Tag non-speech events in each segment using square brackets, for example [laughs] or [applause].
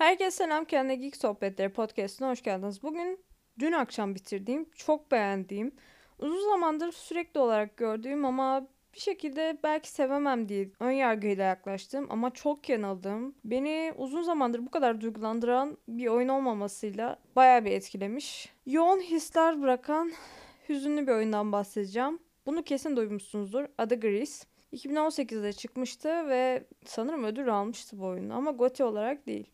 Herkese selam. Kendine Geek Sohbetleri podcastına hoş geldiniz. Bugün dün akşam bitirdiğim, çok beğendiğim, uzun zamandır sürekli olarak gördüğüm ama bir şekilde belki sevemem diye ön yargıyla yaklaştım ama çok yanıldım. Beni uzun zamandır bu kadar duygulandıran bir oyun olmamasıyla bayağı bir etkilemiş. Yoğun hisler bırakan hüzünlü bir oyundan bahsedeceğim. Bunu kesin duymuşsunuzdur. Adı Grease. 2018'de çıkmıştı ve sanırım ödül almıştı bu oyunu ama GOTY olarak değil.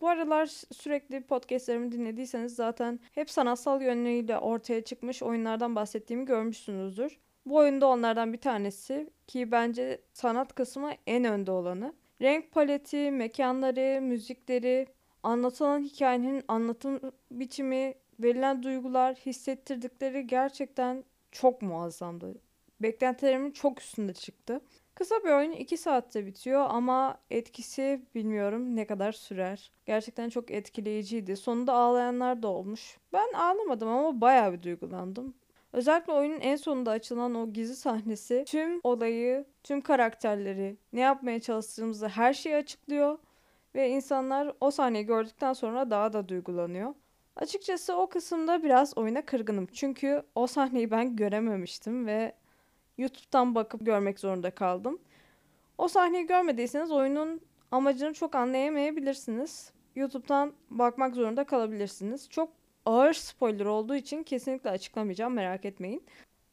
Bu aralar sürekli podcastlerimi dinlediyseniz zaten hep sanatsal yönleriyle ortaya çıkmış oyunlardan bahsettiğimi görmüşsünüzdür. Bu oyunda onlardan bir tanesi ki bence sanat kısmı en önde olanı. Renk paleti, mekanları, müzikleri, anlatılan hikayenin anlatım biçimi, verilen duygular, hissettirdikleri gerçekten çok muazzamdı. Beklentilerimin çok üstünde çıktı. Kısa bir oyun 2 saatte bitiyor ama etkisi bilmiyorum ne kadar sürer. Gerçekten çok etkileyiciydi. Sonunda ağlayanlar da olmuş. Ben ağlamadım ama bayağı bir duygulandım. Özellikle oyunun en sonunda açılan o gizli sahnesi tüm olayı, tüm karakterleri, ne yapmaya çalıştığımızı her şeyi açıklıyor ve insanlar o sahneyi gördükten sonra daha da duygulanıyor. Açıkçası o kısımda biraz oyuna kırgınım. Çünkü o sahneyi ben görememiştim ve YouTube'dan bakıp görmek zorunda kaldım. O sahneyi görmediyseniz oyunun amacını çok anlayamayabilirsiniz. YouTube'dan bakmak zorunda kalabilirsiniz. Çok ağır spoiler olduğu için kesinlikle açıklamayacağım merak etmeyin.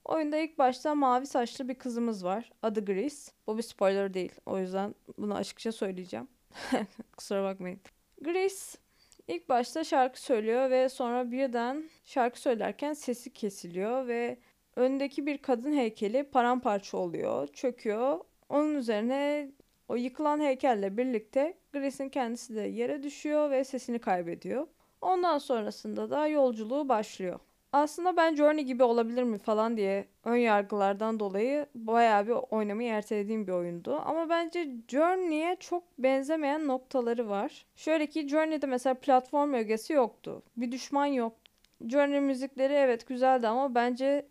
Oyunda ilk başta mavi saçlı bir kızımız var. Adı Grace. Bu bir spoiler değil. O yüzden bunu açıkça söyleyeceğim. [laughs] Kusura bakmayın. Grace ilk başta şarkı söylüyor ve sonra birden şarkı söylerken sesi kesiliyor ve Öndeki bir kadın heykeli paramparça oluyor, çöküyor. Onun üzerine o yıkılan heykelle birlikte Grace'in kendisi de yere düşüyor ve sesini kaybediyor. Ondan sonrasında da yolculuğu başlıyor. Aslında ben Journey gibi olabilir mi falan diye ön yargılardan dolayı bayağı bir oynamayı ertelediğim bir oyundu. Ama bence Journey'e çok benzemeyen noktaları var. Şöyle ki Journey'de mesela platform ögesi yoktu. Bir düşman yoktu. Journey müzikleri evet güzeldi ama bence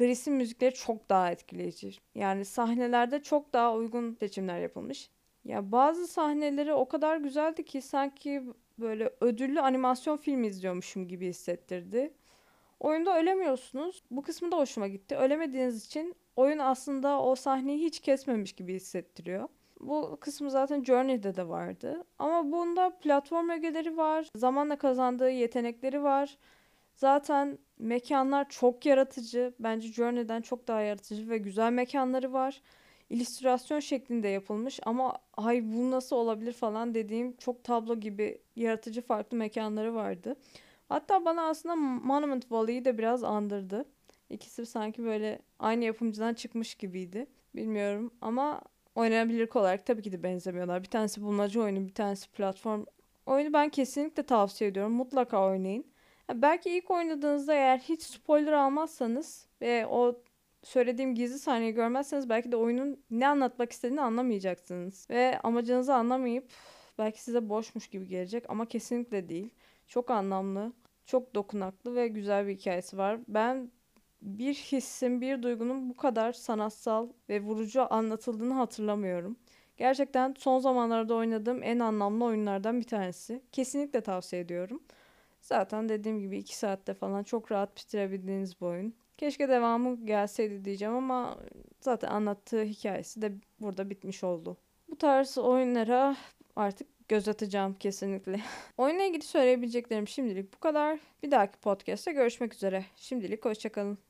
Gris'in müzikleri çok daha etkileyici. Yani sahnelerde çok daha uygun seçimler yapılmış. Ya bazı sahneleri o kadar güzeldi ki sanki böyle ödüllü animasyon filmi izliyormuşum gibi hissettirdi. Oyunda ölemiyorsunuz. Bu kısmı da hoşuma gitti. Ölemediğiniz için oyun aslında o sahneyi hiç kesmemiş gibi hissettiriyor. Bu kısmı zaten Journey'de de vardı. Ama bunda platform ögeleri var. Zamanla kazandığı yetenekleri var. Zaten mekanlar çok yaratıcı. Bence Journey'den çok daha yaratıcı ve güzel mekanları var. İllüstrasyon şeklinde yapılmış ama ay bu nasıl olabilir falan dediğim çok tablo gibi yaratıcı farklı mekanları vardı. Hatta bana aslında Monument Valley'i de biraz andırdı. İkisi sanki böyle aynı yapımcıdan çıkmış gibiydi. Bilmiyorum ama oynanabilirlik olarak tabii ki de benzemiyorlar. Bir tanesi bulmaca oyunu, bir tanesi platform oyunu ben kesinlikle tavsiye ediyorum. Mutlaka oynayın. Belki ilk oynadığınızda eğer hiç spoiler almazsanız ve o söylediğim gizli sahneyi görmezseniz belki de oyunun ne anlatmak istediğini anlamayacaksınız. Ve amacınızı anlamayıp belki size boşmuş gibi gelecek ama kesinlikle değil. Çok anlamlı, çok dokunaklı ve güzel bir hikayesi var. Ben bir hissin, bir duygunun bu kadar sanatsal ve vurucu anlatıldığını hatırlamıyorum. Gerçekten son zamanlarda oynadığım en anlamlı oyunlardan bir tanesi. Kesinlikle tavsiye ediyorum. Zaten dediğim gibi 2 saatte falan çok rahat bitirebildiğiniz bir oyun. Keşke devamı gelseydi diyeceğim ama zaten anlattığı hikayesi de burada bitmiş oldu. Bu tarz oyunlara artık göz atacağım kesinlikle. [laughs] Oyunla ilgili söyleyebileceklerim şimdilik bu kadar. Bir dahaki podcast'te görüşmek üzere. Şimdilik hoşçakalın.